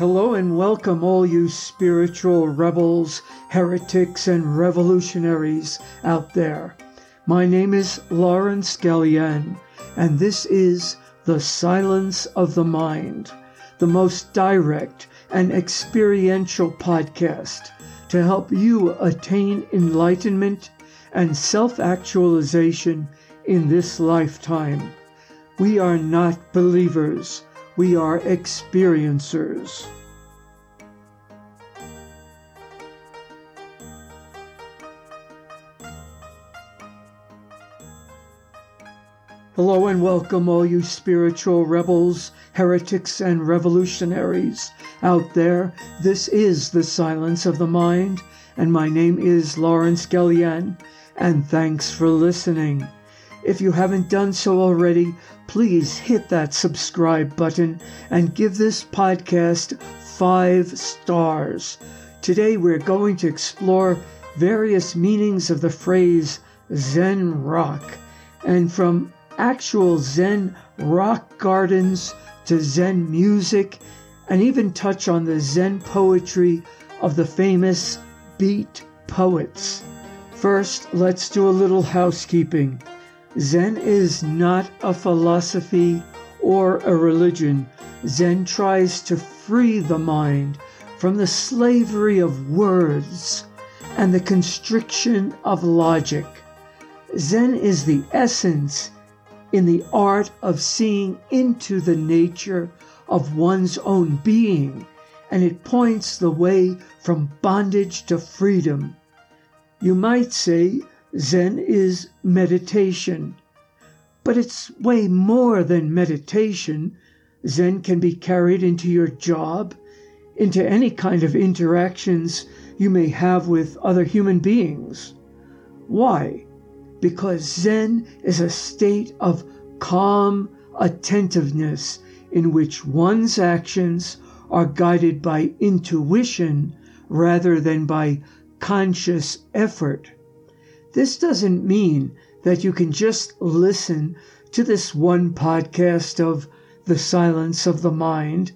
Hello and welcome, all you spiritual rebels, heretics, and revolutionaries out there. My name is Laurence Galian, and this is The Silence of the Mind, the most direct and experiential podcast to help you attain enlightenment and self actualization in this lifetime. We are not believers we are experiencers. Hello and welcome, all you spiritual rebels, heretics, and revolutionaries out there. This is The Silence of the Mind, and my name is Laurence Galian, and thanks for listening. If you haven't done so already, please hit that subscribe button and give this podcast five stars. Today we're going to explore various meanings of the phrase Zen rock, and from actual Zen rock gardens to Zen music, and even touch on the Zen poetry of the famous beat poets. First, let's do a little housekeeping. Zen is not a philosophy or a religion. Zen tries to free the mind from the slavery of words and the constriction of logic. Zen is the essence in the art of seeing into the nature of one's own being, and it points the way from bondage to freedom. You might say Zen is meditation. But it's way more than meditation. Zen can be carried into your job, into any kind of interactions you may have with other human beings. Why? Because Zen is a state of calm attentiveness in which one's actions are guided by intuition rather than by conscious effort. This doesn't mean that you can just listen to this one podcast of The Silence of the Mind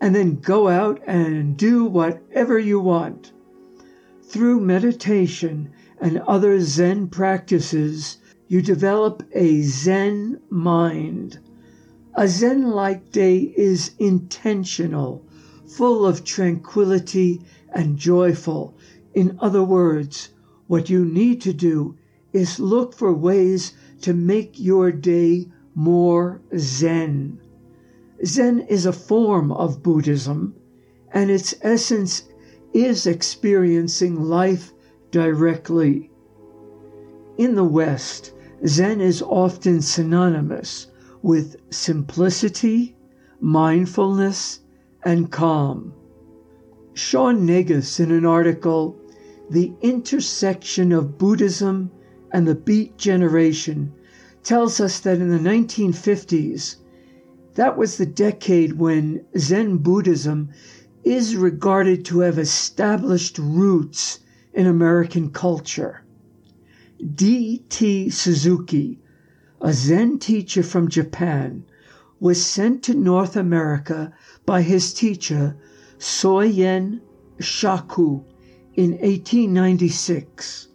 and then go out and do whatever you want. Through meditation and other Zen practices, you develop a Zen mind. A Zen like day is intentional, full of tranquility and joyful. In other words, what you need to do is look for ways to make your day more Zen. Zen is a form of Buddhism, and its essence is experiencing life directly. In the West, Zen is often synonymous with simplicity, mindfulness, and calm. Sean Negus, in an article the intersection of Buddhism and the Beat generation tells us that in the 1950s, that was the decade when Zen Buddhism is regarded to have established roots in American culture. D.T. Suzuki, a Zen teacher from Japan, was sent to North America by his teacher, Soyen Shaku, in 1896.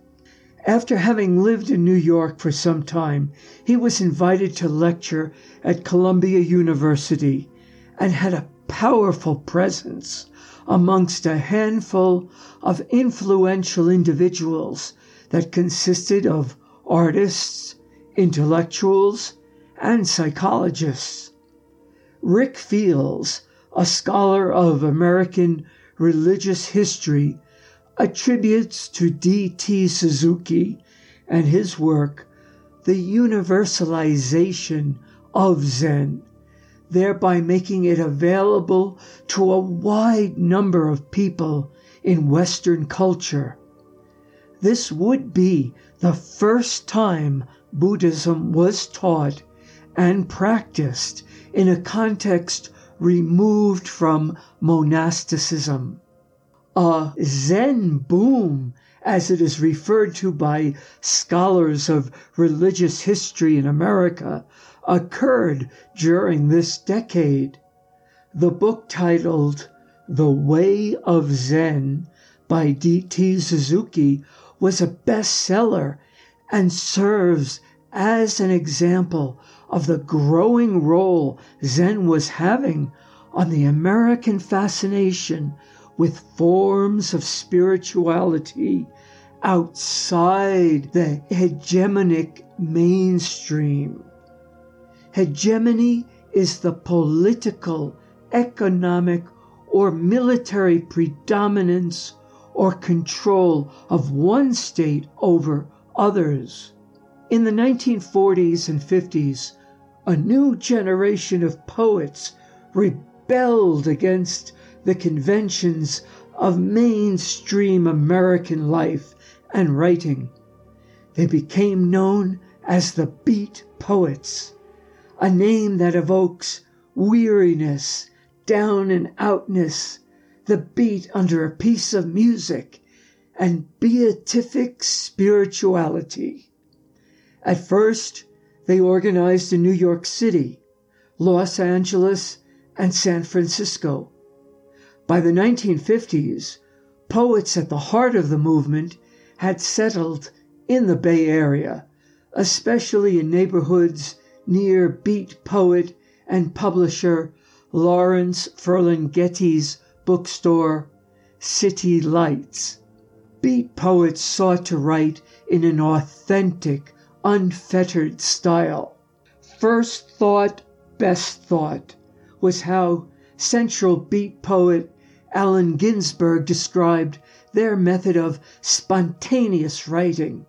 After having lived in New York for some time, he was invited to lecture at Columbia University and had a powerful presence amongst a handful of influential individuals that consisted of artists, intellectuals, and psychologists. Rick Fields, a scholar of American religious history, attributes to D.T. Suzuki and his work the universalization of Zen, thereby making it available to a wide number of people in Western culture. This would be the first time Buddhism was taught and practiced in a context removed from monasticism a Zen boom, as it is referred to by scholars of religious history in America, occurred during this decade. The book titled The Way of Zen by D.T. Suzuki was a bestseller and serves as an example of the growing role Zen was having on the American fascination with forms of spirituality outside the hegemonic mainstream. Hegemony is the political, economic, or military predominance or control of one state over others. In the 1940s and 50s, a new generation of poets rebelled against the conventions of mainstream American life and writing. They became known as the Beat Poets, a name that evokes weariness, down and outness, the beat under a piece of music, and beatific spirituality. At first, they organized in New York City, Los Angeles, and San Francisco. By the 1950s, poets at the heart of the movement had settled in the Bay Area, especially in neighborhoods near beat poet and publisher Lawrence Ferlinghetti's bookstore, City Lights. Beat poets sought to write in an authentic, unfettered style. First thought, best thought was how Central Beat poet Allen Ginsberg described their method of spontaneous writing.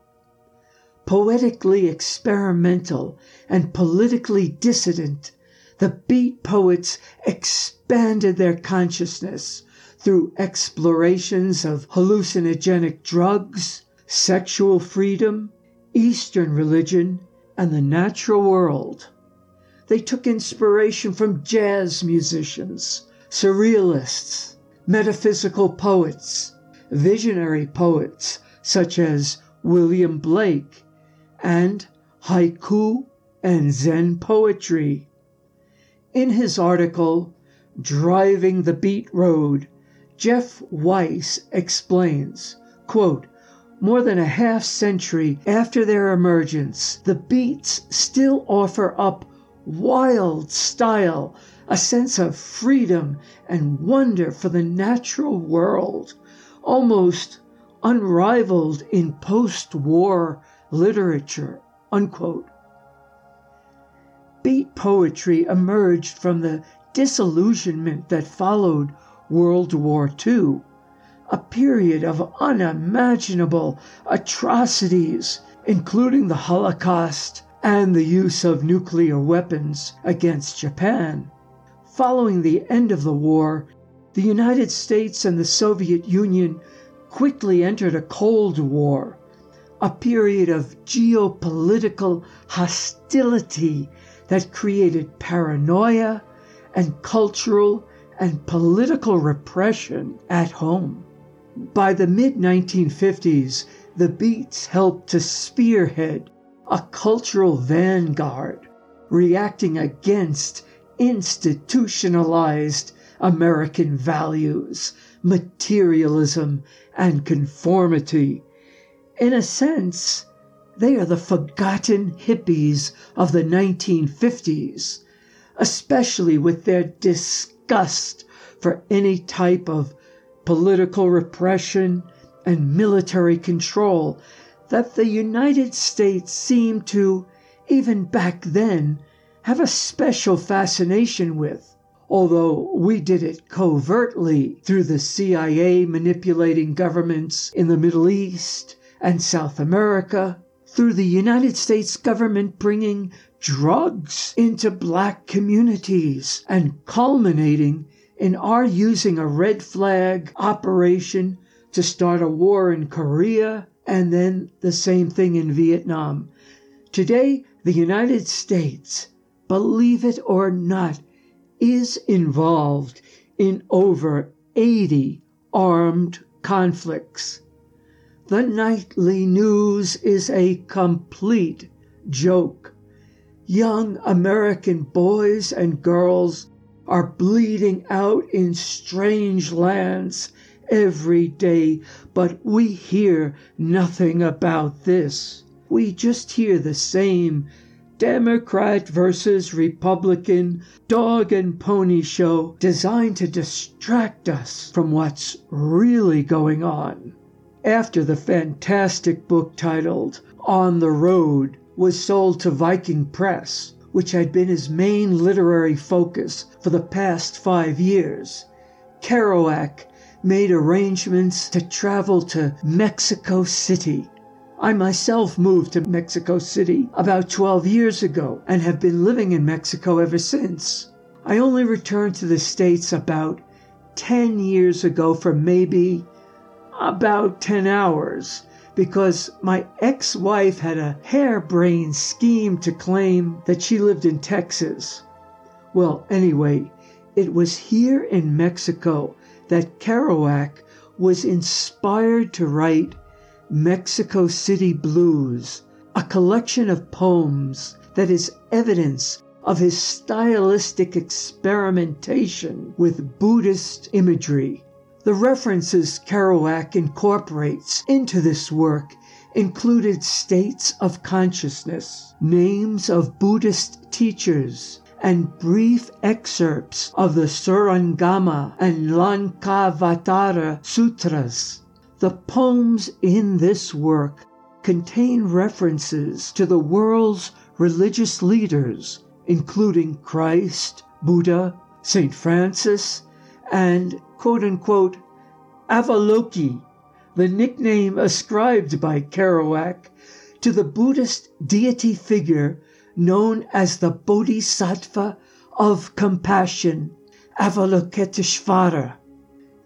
Poetically experimental and politically dissident, the beat poets expanded their consciousness through explorations of hallucinogenic drugs, sexual freedom, Eastern religion, and the natural world. They took inspiration from jazz musicians, surrealists, metaphysical poets, visionary poets such as William Blake, and haiku and Zen poetry. In his article, Driving the Beat Road, Jeff Weiss explains, quote, more than a half century after their emergence, the beats still offer up wild style, a sense of freedom and wonder for the natural world, almost unrivaled in post war literature. Unquote. Beat poetry emerged from the disillusionment that followed World War II, a period of unimaginable atrocities, including the Holocaust and the use of nuclear weapons against Japan. Following the end of the war, the United States and the Soviet Union quickly entered a Cold War, a period of geopolitical hostility that created paranoia and cultural and political repression at home. By the mid 1950s, the Beats helped to spearhead a cultural vanguard reacting against institutionalized American values, materialism, and conformity. In a sense, they are the forgotten hippies of the 1950s, especially with their disgust for any type of political repression and military control that the United States seemed to, even back then, have a special fascination with, although we did it covertly through the CIA manipulating governments in the Middle East and South America, through the United States government bringing drugs into black communities, and culminating in our using a red flag operation to start a war in Korea and then the same thing in Vietnam. Today, the United States, believe it or not, is involved in over 80 armed conflicts. The nightly news is a complete joke. Young American boys and girls are bleeding out in strange lands every day, but we hear nothing about this. We just hear the same Democrat versus Republican dog and pony show designed to distract us from what's really going on. After the fantastic book titled On the Road was sold to Viking Press, which had been his main literary focus for the past five years, Kerouac made arrangements to travel to Mexico City I myself moved to Mexico City about 12 years ago and have been living in Mexico ever since. I only returned to the States about 10 years ago for maybe about 10 hours because my ex wife had a harebrained scheme to claim that she lived in Texas. Well, anyway, it was here in Mexico that Kerouac was inspired to write Mexico City Blues, a collection of poems that is evidence of his stylistic experimentation with Buddhist imagery. The references Kerouac incorporates into this work included states of consciousness, names of Buddhist teachers, and brief excerpts of the Surangama and Lankavatara Sutras. The poems in this work contain references to the world's religious leaders, including Christ, Buddha, St. Francis, and quote unquote Avaloki, the nickname ascribed by Kerouac to the Buddhist deity figure known as the Bodhisattva of compassion, Avalokiteshvara.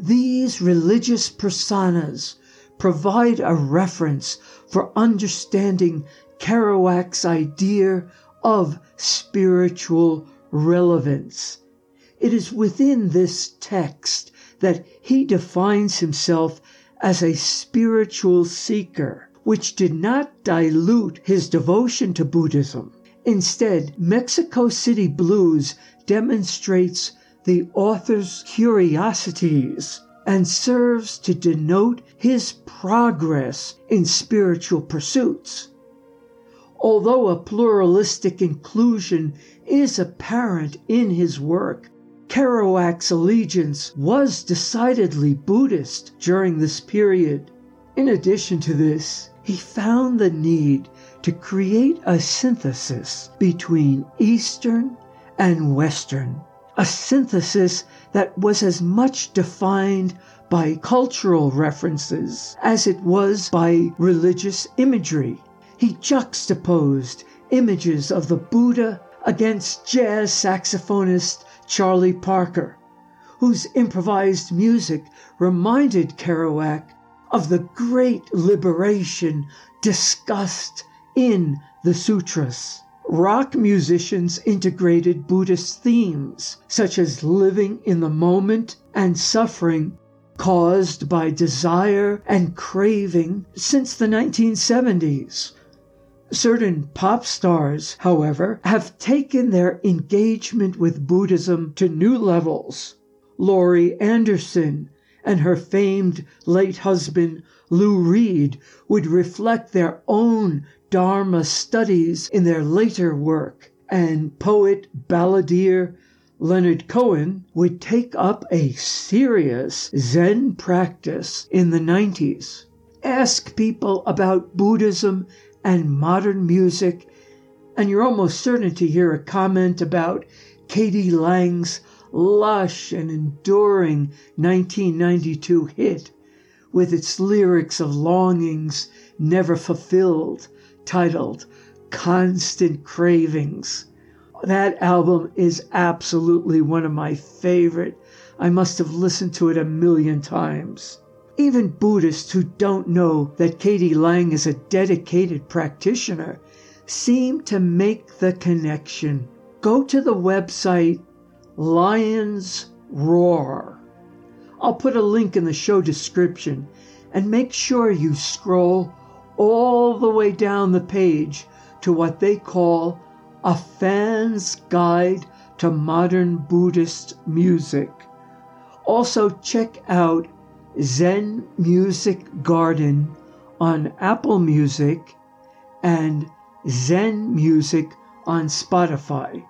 These religious personas provide a reference for understanding Kerouac's idea of spiritual relevance. It is within this text that he defines himself as a spiritual seeker, which did not dilute his devotion to Buddhism. Instead, Mexico City Blues demonstrates the author's curiosities and serves to denote his progress in spiritual pursuits. Although a pluralistic inclusion is apparent in his work, Kerouac's allegiance was decidedly Buddhist during this period. In addition to this, he found the need to create a synthesis between Eastern and Western a synthesis that was as much defined by cultural references as it was by religious imagery. He juxtaposed images of the Buddha against jazz saxophonist Charlie Parker, whose improvised music reminded Kerouac of the great liberation discussed in the sutras. Rock musicians integrated Buddhist themes, such as living in the moment and suffering caused by desire and craving since the 1970s. Certain pop stars, however, have taken their engagement with Buddhism to new levels. Laurie Anderson and her famed late husband Lou Reed would reflect their own Dharma studies in their later work, and poet balladeer Leonard Cohen would take up a serious Zen practice in the 90s. Ask people about Buddhism and modern music, and you're almost certain to hear a comment about k.d. lang's lush and enduring 1992 hit with its lyrics of longings never fulfilled titled Constant Cravings. That album is absolutely one of my favorite. I must have listened to it a million times. Even Buddhists who don't know that k.d. lang is a dedicated practitioner seem to make the connection. Go to the website Lions Roar. I'll put a link in the show description and make sure you scroll all the way down the page to what they call a fan's guide to modern Buddhist music. Also, check out Zen Music Garden on Apple Music and Zen Music on Spotify.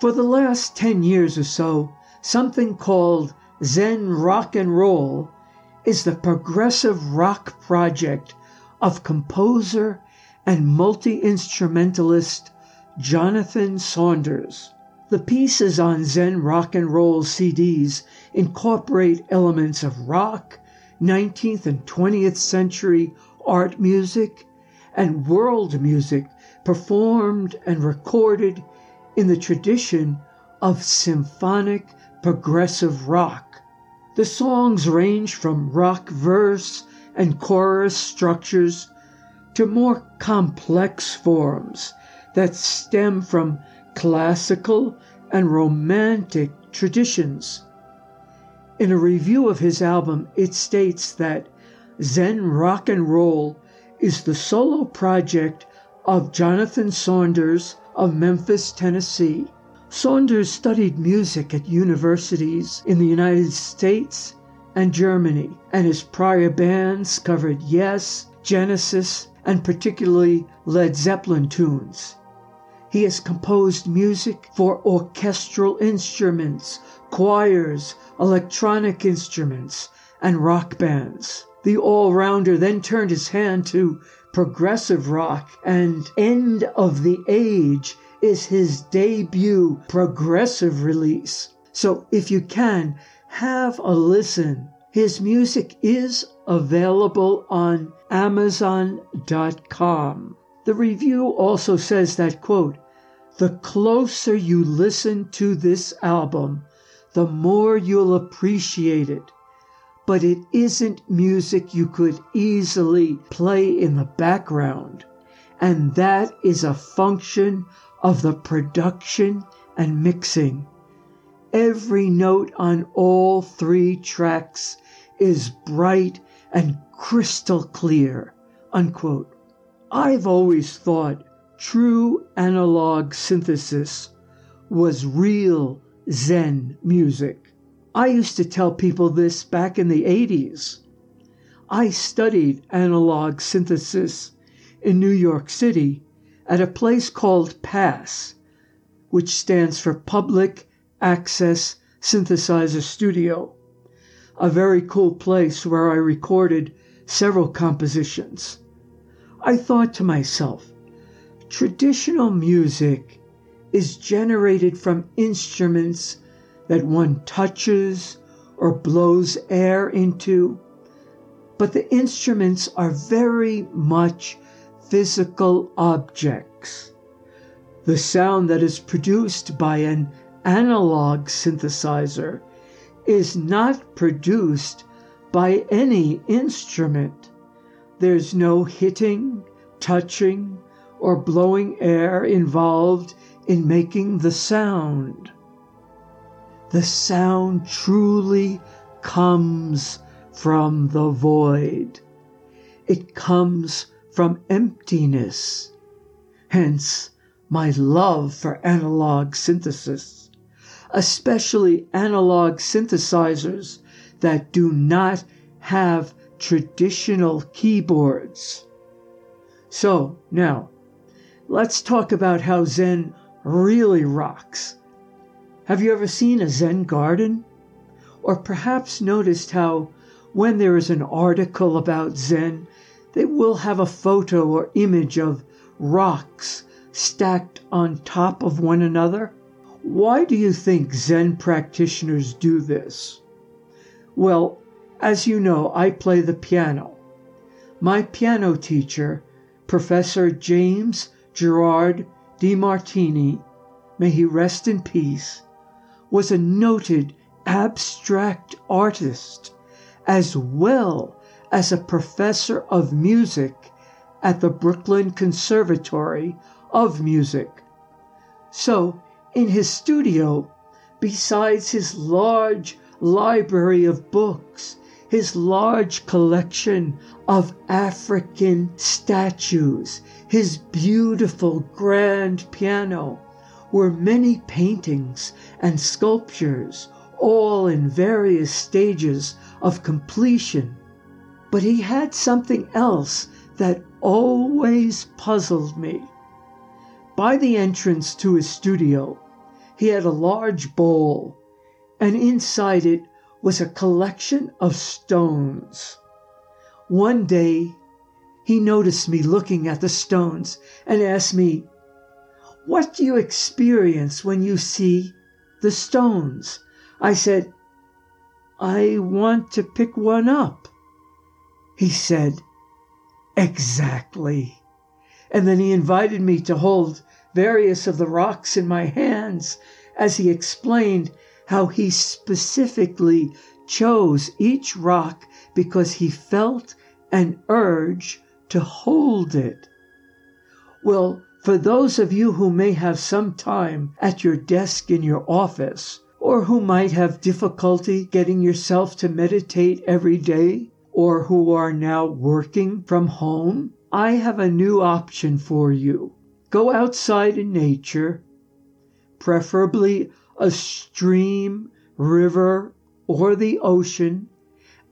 For the last 10 years or so, something called Zen Rock and Roll is the progressive rock project of composer and multi instrumentalist Jonathan Saunders. The pieces on Zen Rock and Roll CDs incorporate elements of rock, 19th and 20th century art music, and world music performed and recorded in the tradition of symphonic progressive rock. The songs range from rock verse and chorus structures to more complex forms that stem from classical and romantic traditions. In a review of his album, it states that Zen Rock and Roll is the solo project of Jonathan Saunders of Memphis, Tennessee. Saunders studied music at universities in the United States and Germany, and his prior bands covered Yes, Genesis, and particularly Led Zeppelin tunes. He has composed music for orchestral instruments, choirs, electronic instruments, and rock bands. The all rounder then turned his hand to progressive rock, and End of the Age is his debut progressive release. So if you can, have a listen. His music is available on Amazon.com. The review also says that, quote, the closer you listen to this album, the more you'll appreciate it. But it isn't music you could easily play in the background. And that is a function of the production and mixing. Every note on all three tracks is bright and crystal clear. Unquote. I've always thought true analog synthesis was real Zen music. I used to tell people this back in the 80s. I studied analog synthesis in New York City at a place called PASS, which stands for Public Access Synthesizer Studio, a very cool place where I recorded several compositions. I thought to myself, Traditional music is generated from instruments that one touches or blows air into, but the instruments are very much physical objects. The sound that is produced by an analog synthesizer is not produced by any instrument. There's no hitting, touching, or blowing air involved in making the sound. The sound truly comes from the void. It comes from emptiness. Hence, my love for analog synthesis, especially analog synthesizers that do not have traditional keyboards. So, now, let's talk about how Zen really rocks. Have you ever seen a Zen garden? Or perhaps noticed how, when there is an article about Zen, they will have a photo or image of rocks stacked on top of one another? Why do you think Zen practitioners do this? Well, as you know, I play the piano. My piano teacher, Professor James Gerard DeMartini, may he rest in peace, was a noted abstract artist as well as a professor of music at the Brooklyn Conservatory of Music. So, in his studio, besides his large library of books, his large collection of African statues, his beautiful grand piano, were many paintings and sculptures, all in various stages of completion. But he had something else that always puzzled me. By the entrance to his studio, he had a large bowl, and inside it was a collection of stones. One day, he noticed me looking at the stones and asked me, What do you experience when you see the stones? I said, I want to pick one up. He said, Exactly. And then he invited me to hold various of the rocks in my hands as he explained how he specifically chose each rock because he felt an urge to hold it. Well, for those of you who may have some time at your desk in your office, or who might have difficulty getting yourself to meditate every day, or who are now working from home, I have a new option for you. Go outside in nature, preferably a stream, river, or the ocean,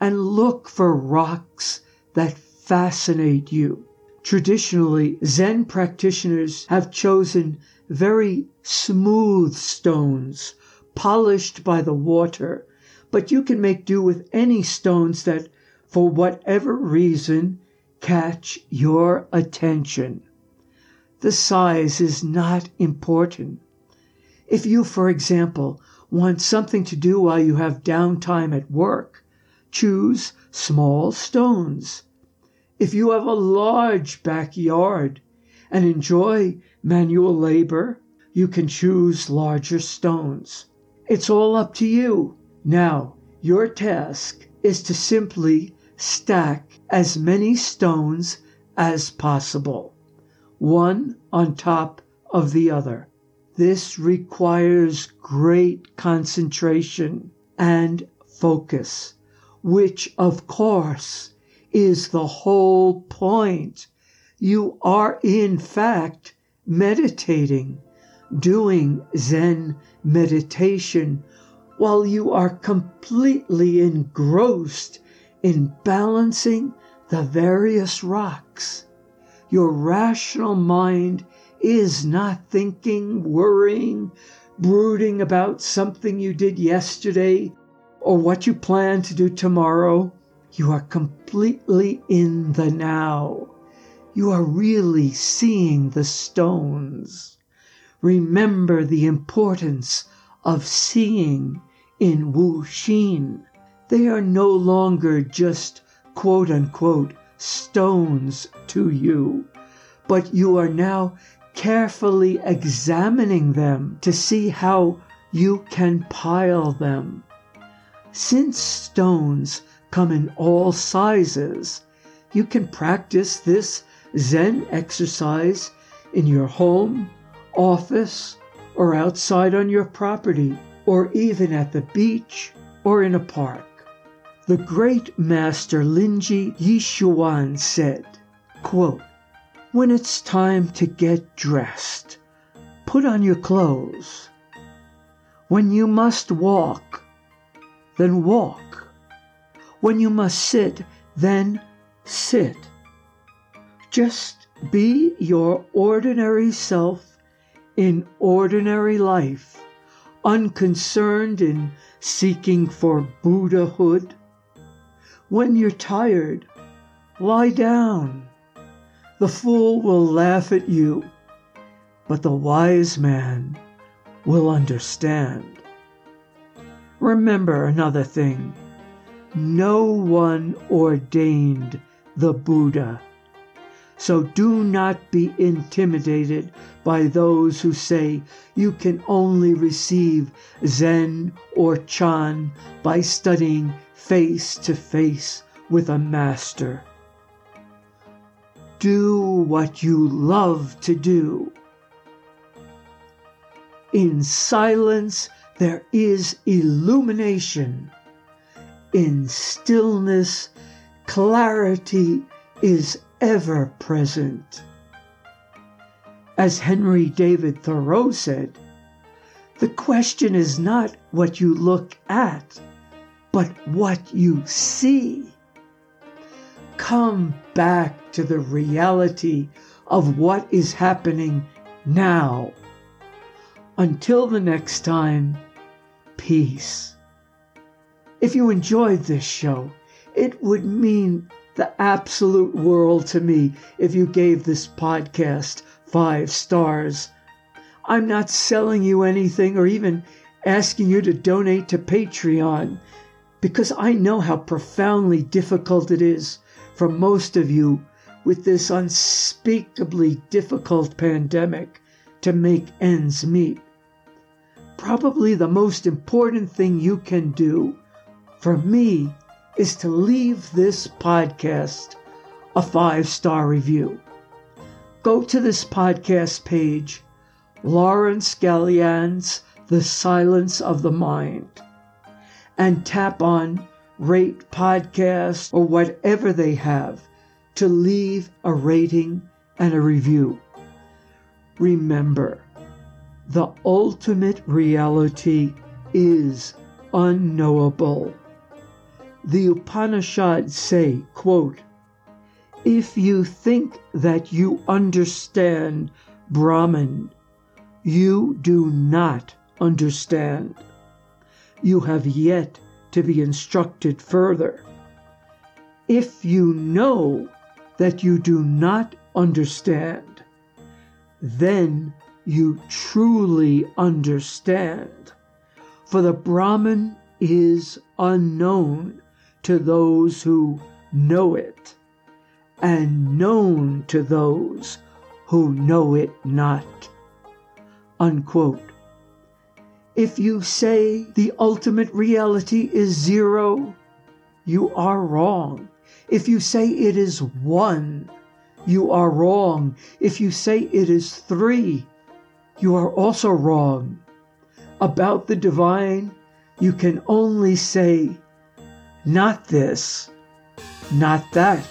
and look for rocks that fascinate you. Traditionally, Zen practitioners have chosen very smooth stones, polished by the water, but you can make do with any stones that for whatever reason, catch your attention. The size is not important. If you, for example, want something to do while you have downtime at work, choose small stones. If you have a large backyard and enjoy manual labor, you can choose larger stones. It's all up to you. Now, your task is to simply stack as many stones as possible, one on top of the other. This requires great concentration and focus, which, of course, is the whole point. You are, in fact, meditating, doing Zen meditation while you are completely engrossed in balancing the various rocks. Your rational mind is not thinking, worrying, brooding about something you did yesterday or what you plan to do tomorrow. You are completely in the now. You are really seeing the stones. Remember the importance of seeing in Wu Xin. They are no longer just quote unquote stones to you, but you are now carefully examining them to see how you can pile them. Since stones come in all sizes, you can practice this Zen exercise in your home, office, or outside on your property, or even at the beach or in a park. The great master Linji Yixuan said, quote, When it's time to get dressed, put on your clothes. When you must walk, then walk. When you must sit, then sit. Just be your ordinary self in ordinary life, unconcerned in seeking for Buddhahood when you're tired, lie down. The fool will laugh at you, but the wise man will understand. Remember another thing no one ordained the Buddha. So do not be intimidated by those who say you can only receive Zen or Chan by studying face to face with a master. Do what you love to do. In silence, there is illumination. In stillness, clarity is ever present. As Henry David Thoreau said, The question is not what you look at, but what you see. Come back to the reality of what is happening now. Until the next time, peace. If you enjoyed this show, it would mean the absolute world to me if you gave this podcast five stars. I'm not selling you anything or even asking you to donate to Patreon because I know how profoundly difficult it is for most of you with this unspeakably difficult pandemic to make ends meet. Probably the most important thing you can do for me is to leave this podcast a five star review. Go to this podcast page, Laurence Galian's The Silence of the Mind, and tap on Rate Podcast or whatever they have to leave a rating and a review. Remember, the ultimate reality is unknowable. The Upanishads say, quote, If you think that you understand Brahman, you do not understand. You have yet to be instructed further. If you know that you do not understand, then you truly understand. For the Brahman is unknown to those who know it, and known to those who know it not. Unquote. If you say the ultimate reality is zero, you are wrong. If you say it is one, you are wrong. If you say it is three, you are also wrong. About the divine, you can only say not this, not that.